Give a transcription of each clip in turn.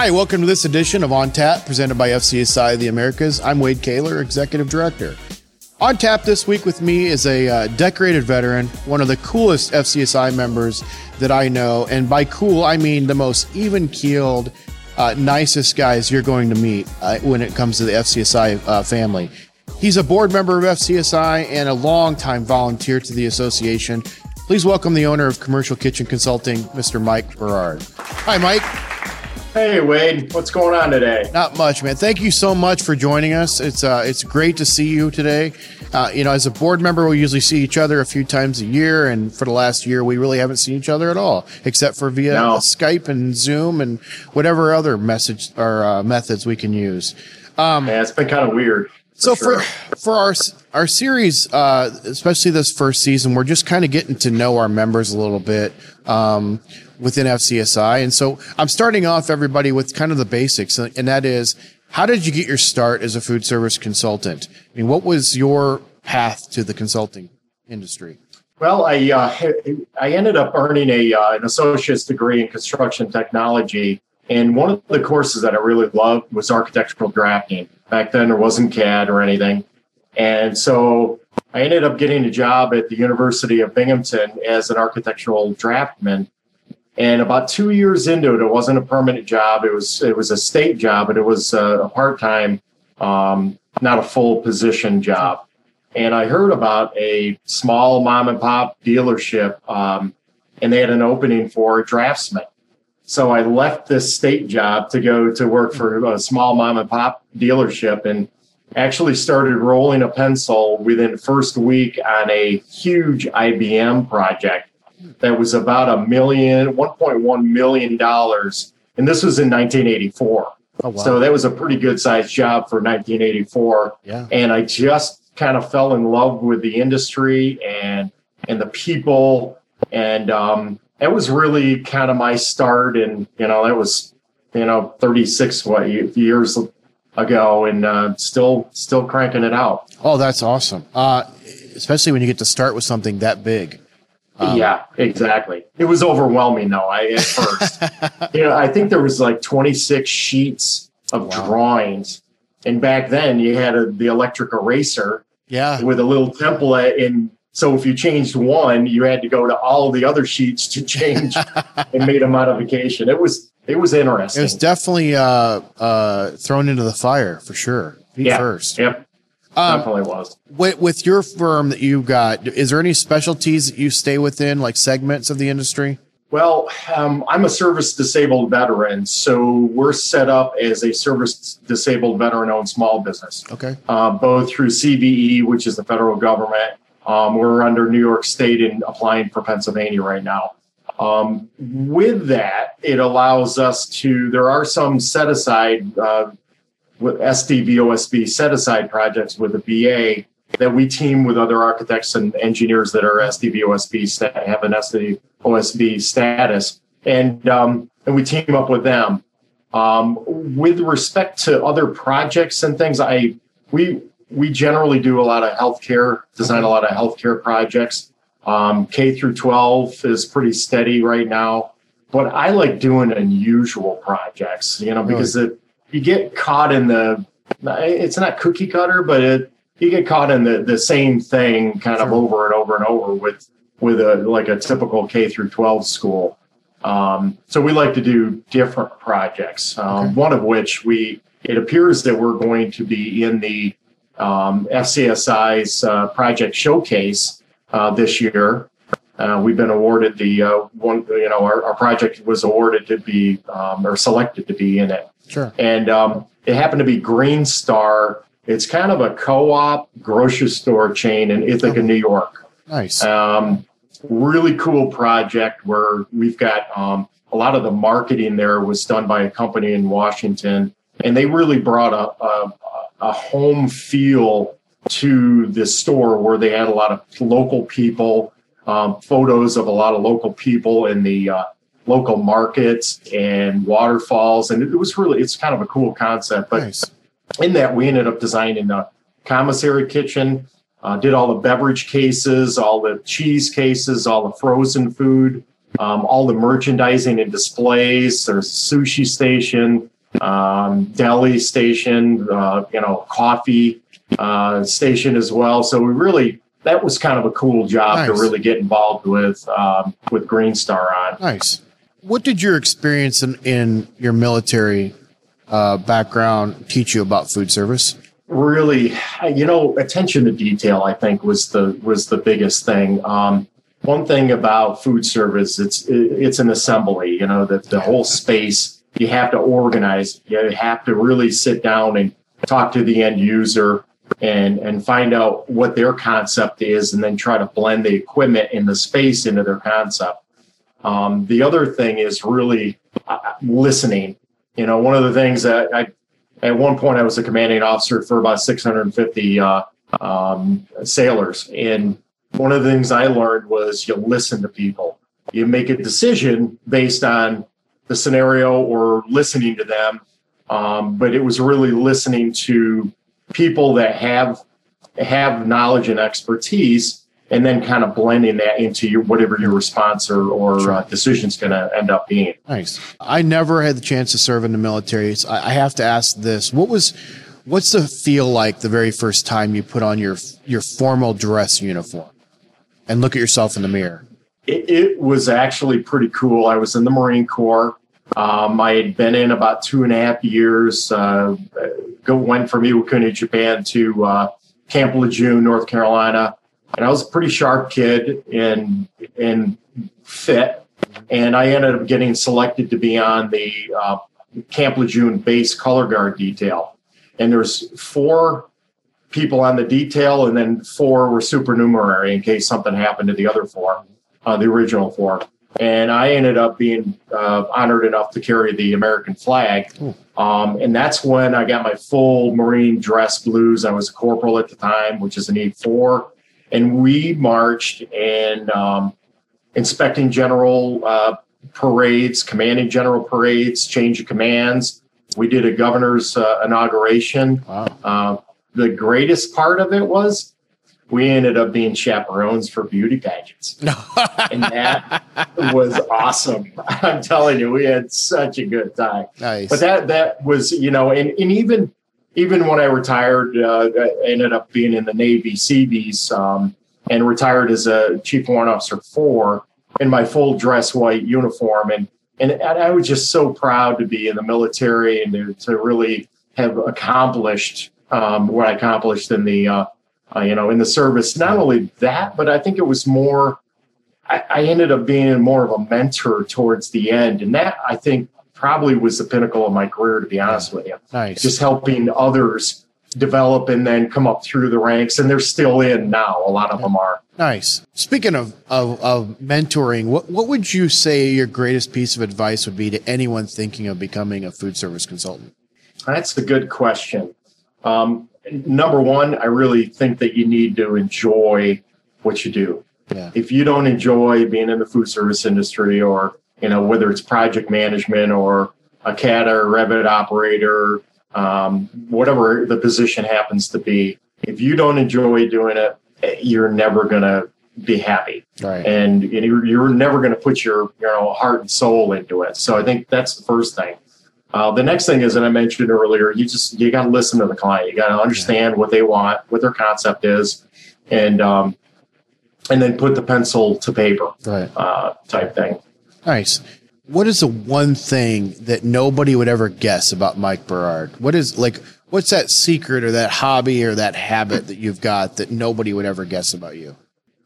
Hi, welcome to this edition of On Tap, presented by FCSI of the Americas. I'm Wade Koehler, Executive Director. On Tap this week with me is a uh, decorated veteran, one of the coolest FCSI members that I know. And by cool, I mean the most even keeled, uh, nicest guys you're going to meet uh, when it comes to the FCSI uh, family. He's a board member of FCSI and a longtime volunteer to the association. Please welcome the owner of Commercial Kitchen Consulting, Mr. Mike Berard. Hi, Mike. Hey Wade, what's going on today? Not much, man. Thank you so much for joining us. It's uh, it's great to see you today. Uh, you know, as a board member, we usually see each other a few times a year, and for the last year, we really haven't seen each other at all, except for via No. Skype and Zoom and whatever other message or uh, methods we can use. Yeah, it's been kind of weird. So sure. for for our our series, uh, especially this first season, we're just kind of getting to know our members a little bit um, within FCSI, and so I'm starting off everybody with kind of the basics, and and that is, how did you get your start as a food service consultant? I mean, what was your path to the consulting industry? Well, I uh, I ended up earning a uh, an associate's degree in construction technology, and one of the courses that I really loved was architectural drafting. Back then, there wasn't CAD or anything, and so I ended up getting a job at the University of Binghamton as an architectural draftman. And about two years into it, it wasn't a permanent job. It was it was a state job, but it was a part time, um, not a full position job. And I heard about a small mom and pop dealership, um, and they had an opening for a draftsman. So I left this state job to go to work for a small mom and pop dealership and actually started rolling a pencil within first week on a huge IBM project that was about a million, $1.1 million. And this was in 1984. Oh wow! So that was a pretty good sized job for 1984. yeah, And I just kind of fell in love with the industry and and the people. And um, that was really kind of my start. And, you know, that was, you know, 36 what, years ago and uh, still still cranking it out. oh, that's awesome. Uh, especially when you get to start with something that big. Um, yeah, exactly. It was overwhelming though. I at first, you know, I think there was like 26 sheets of Wow. drawings, and back then you had a, the electric eraser Yeah, with a little template, and so if you changed one, you had to go to all the other sheets to change and made a modification. It was it was interesting. it was definitely uh, uh, thrown into the fire for sure. Yeah, first. Yep, Um, definitely was. with, with your firm that you've got, is there any specialties that you stay within, like segments of the industry? Well, um, I'm a service disabled veteran, so we're set up as a service disabled veteran owned small business. Okay. uh, both through CVE, which is the federal government. Um, we're under New York State and applying for Pennsylvania right now. Um, with that, it allows us to, there are some set aside, uh, with SDVOSB set aside projects with the VA that we team with other architects and engineers that are SDVOSB, have an SDVOSB status. And, um, and we team up with them. Um, with respect to other projects and things, I, we, we generally do a lot of healthcare, design a lot of healthcare projects. Um, K through 12 is pretty steady right now, but I like doing unusual projects, you know, because it, you get caught in the, it's not cookie cutter, but it, you get caught in the, the same thing kind of over and over and over with, with a, like a typical K through 12 school. Um, so we like to do different projects. Um, Okay. One of which we, it appears that we're going to be in the um, FCSI's uh, project showcase uh, this year. Uh, we've been awarded the uh, one, you know, our, our project was awarded to be um, or selected to be in it, Sure. and um, it happened to be Green Star. It's kind of a co-op grocery store chain in Ithaca, New York. Nice. Um, really cool project where we've got um, a lot of the marketing there was done by a company in Washington, and they really brought a, a, a home feel to the store where they had a lot of local people, um, photos of a lot of local people in the uh, local markets and waterfalls, and it was really it's kind of a cool concept. But nice. in that we ended up designing the commissary kitchen uh, did all the beverage cases all the cheese cases all the frozen food um, all the merchandising and displays. There's a sushi station, um, deli station, uh, you know, coffee uh, station as well. So we really that was kind of a cool job nice. to really get involved with um, with Green Star on. Nice. What did your experience in, in your military uh, background teach you about food service? Really, you know, attention to detail. I think was the was the biggest thing. Um, one thing about food service, it's it's an assembly. You know, that the whole space you have to organize. You have to really sit down and talk to the end user and and find out what their concept is, and then try to blend the equipment and the space into their concept. Um, the other thing is really uh, listening. You know, one of the things that I at one point I was a commanding officer for about 650 uh, um, sailors, and one of the things I learned was you listen to people. You make a decision based on the scenario or listening to them, um, but it was really listening to people that have have knowledge and expertise and then kind of blending that into your whatever your response or, or uh, decision is going to end up being. Nice. I never had the chance to serve in the military. So I, I have to ask this: What was what's the feel like the very first time you put on your your formal dress uniform and look at yourself in the mirror? It, it was actually pretty cool. I was in the Marine Corps. Um, I had been in about two and a half years. Uh, go went from Iwakuni, Japan to uh, Camp Lejeune, North Carolina, and I was a pretty sharp kid and and fit. And I ended up getting selected to be on the uh, Camp Lejeune base color guard detail. And there's four people on the detail, and then four were supernumerary in case something happened to the other four, uh, the original four and I ended up being uh, honored enough to carry the American flag. Um, and that's when I got my full Marine dress blues. I was a corporal at the time, which is an E4. And we marched and um, inspecting general uh, parades, commanding general parades, change of commands. We did a governor's uh, inauguration. Wow. Uh, the greatest part of it was we ended up being chaperones for beauty pageants. and that was awesome. I'm telling you, we had such a good time. Nice. But that that was, you know, and, and even even when I retired, uh, I ended up being in the Navy Seabees um, and retired as a chief warrant officer four in my full dress white uniform. And, and, and I was just so proud to be in the military and to, to really have accomplished um, what I accomplished in the uh, uh, you know, in the service. Not only that, but I think it was more. I, I, ended up being more of a mentor towards the end, and that I think probably was the pinnacle of my career. To be honest with you, nice. Just helping others develop and then come up through the ranks, and they're still in now. A lot of them are. Nice. Speaking of, of, of mentoring, what, what would you say your greatest piece of advice would be to anyone thinking of becoming a food service consultant? That's a good question. Um, number one, I really think that you need to enjoy what you do. Yeah. If you don't enjoy being in the food service industry or, you know, whether it's project management or a CAD or Revit operator, um, whatever the position happens to be, if you don't enjoy doing it, you're never going to be happy. Right. And you're, you're never going to put your, you know, heart and soul into it. So I think that's the first thing. Uh, the next thing is, and I mentioned earlier, you just you got to listen to the client. You got to understand what they want, what their concept is, and um, and then put the pencil to paper, right. uh, type thing. Nice. What is the one thing that nobody would ever guess about Mike Berard? What is like? What's that secret or that hobby or that habit that you've got that nobody would ever guess about you?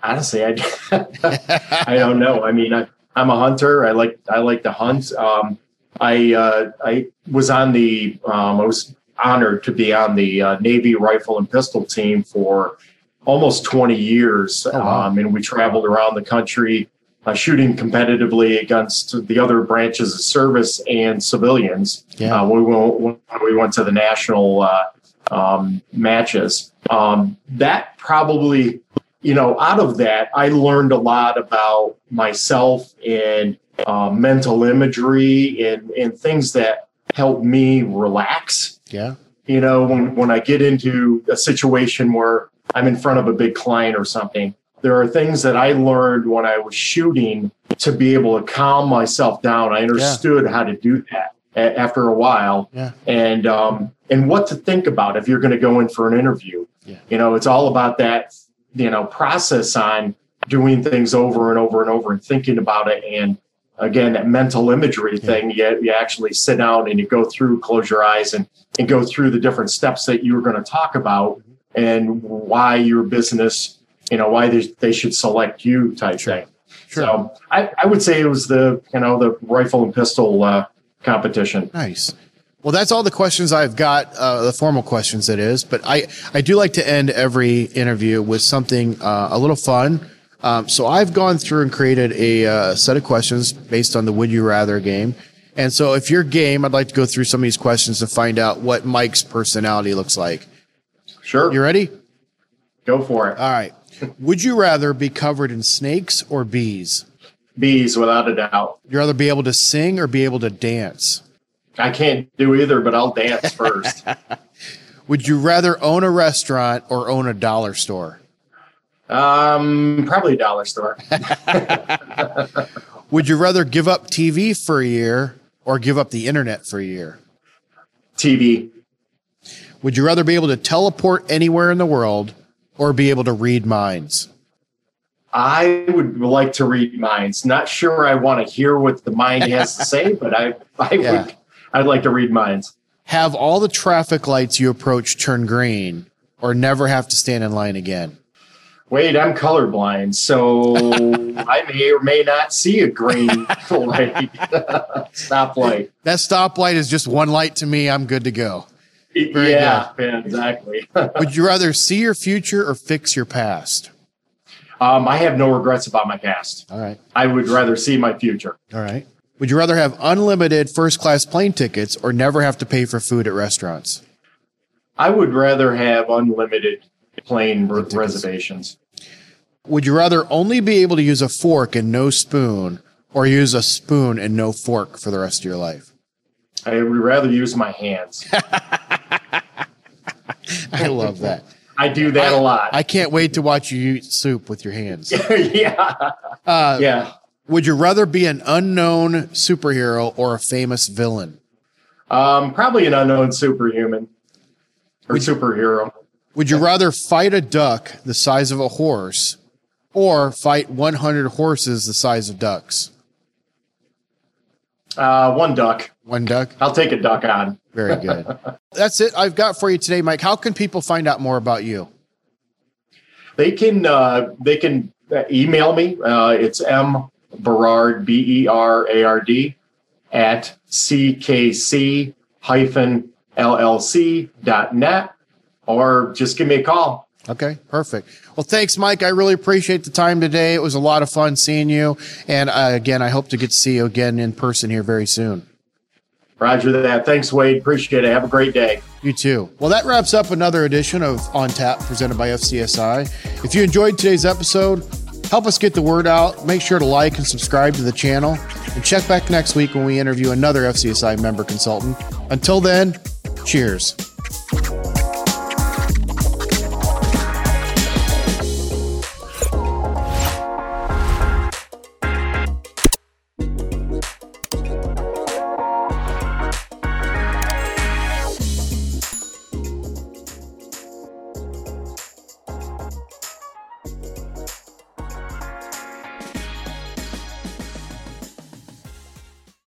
Honestly, I, I don't know. I mean, I, I'm a hunter. I like I like to hunt. Um, I uh, I was on the um, I was honored to be on the uh, Navy rifle and pistol team for almost 20 years, oh, wow. um, and we traveled around the country uh, shooting competitively against the other branches of service and civilians. Yeah. Uh, we, went, we went to the national uh, um, matches. Um, that probably, you know, out of that, I learned a lot about myself and uh, mental imagery and, and things that help me relax. Yeah. You know, when, when I get into a situation where I'm in front of a big client or something, there are things that I learned when I was shooting to be able to calm myself down. I understood yeah. how to do that a- after a while, yeah. and um, and what to think about if you're going to go in for an interview. Yeah. You know, it's all about that you know process on doing things over and over and over and thinking about it. And again that mental imagery thing you, you actually sit down and you go through close your eyes and, and go through the different steps that you were going to talk about and why your business you know why they, they should select you type sure. thing. Sure. so I, I would say it was the you know the rifle and pistol uh, competition. Nice well, that's all the questions I've got, uh, the formal questions it is. But I, I do like to end every interview with something uh, a little fun um, so I've gone through and created a uh, set of questions based on the Would You Rather game. And so if you're game, I'd like to go through some of these questions to find out what Mike's personality looks like. Sure. You ready? Go for it. All right. Would you rather be covered in snakes or bees? Bees, without a doubt. You'd rather be able to sing or be able to dance? I can't do either, but I'll dance first. Would you rather own a restaurant or own a dollar store? Um, probably a dollar store. Would you rather give up TV for a year or give up the internet for a year? TV. Would you rather be able to teleport anywhere in the world or be able to read minds? I would like to read minds. Not sure I want to hear what the mind has to say, but I, I yeah. would, I'd like to read minds. Have all the traffic lights you approach turn green or never have to stand in line again? wait, I'm colorblind, so I may or may not see a green light, stoplight. That stoplight is just one light to me. I'm good to go. Very yeah, yeah, exactly. Would you rather see your future or fix your past? Um, I have no regrets about my past. All right. I would rather see my future. All right. Would you rather have unlimited first class plane tickets or never have to pay for food at restaurants? I would rather have unlimited plane reservations. Would you rather only be able to use a fork and no spoon, or use a spoon and no fork for the rest of your life? I would rather use my hands. I love that. I do that I, a lot. I can't wait to watch you eat soup with your hands. yeah. Uh, yeah. Would you rather be an unknown superhero or a famous villain? Um, probably an unknown superhuman or would, superhero. Would you rather fight a duck the size of a horse or fight 100 horses the size of ducks? Uh, one duck. One duck? I'll take a duck on. Very good. That's it I've got for you today, Mike. How can people find out more about you? They can uh, they can email me. Uh, it's m berard b e r a r d at ckc hyphen llc dot net or just give me a call. Okay, perfect. Well, thanks, Mike. I really appreciate the time today. It was a lot of fun seeing you. And uh, again, I hope to get to see you again in person here very soon. Roger that. Thanks, Wade. Appreciate it. Have a great day. You too. Well, that wraps up another edition of On Tap presented by FCSI. If you enjoyed today's episode, help us get the word out. Make sure to like and subscribe to the channel. And check back next week when we interview another FCSI member consultant. Until then, cheers.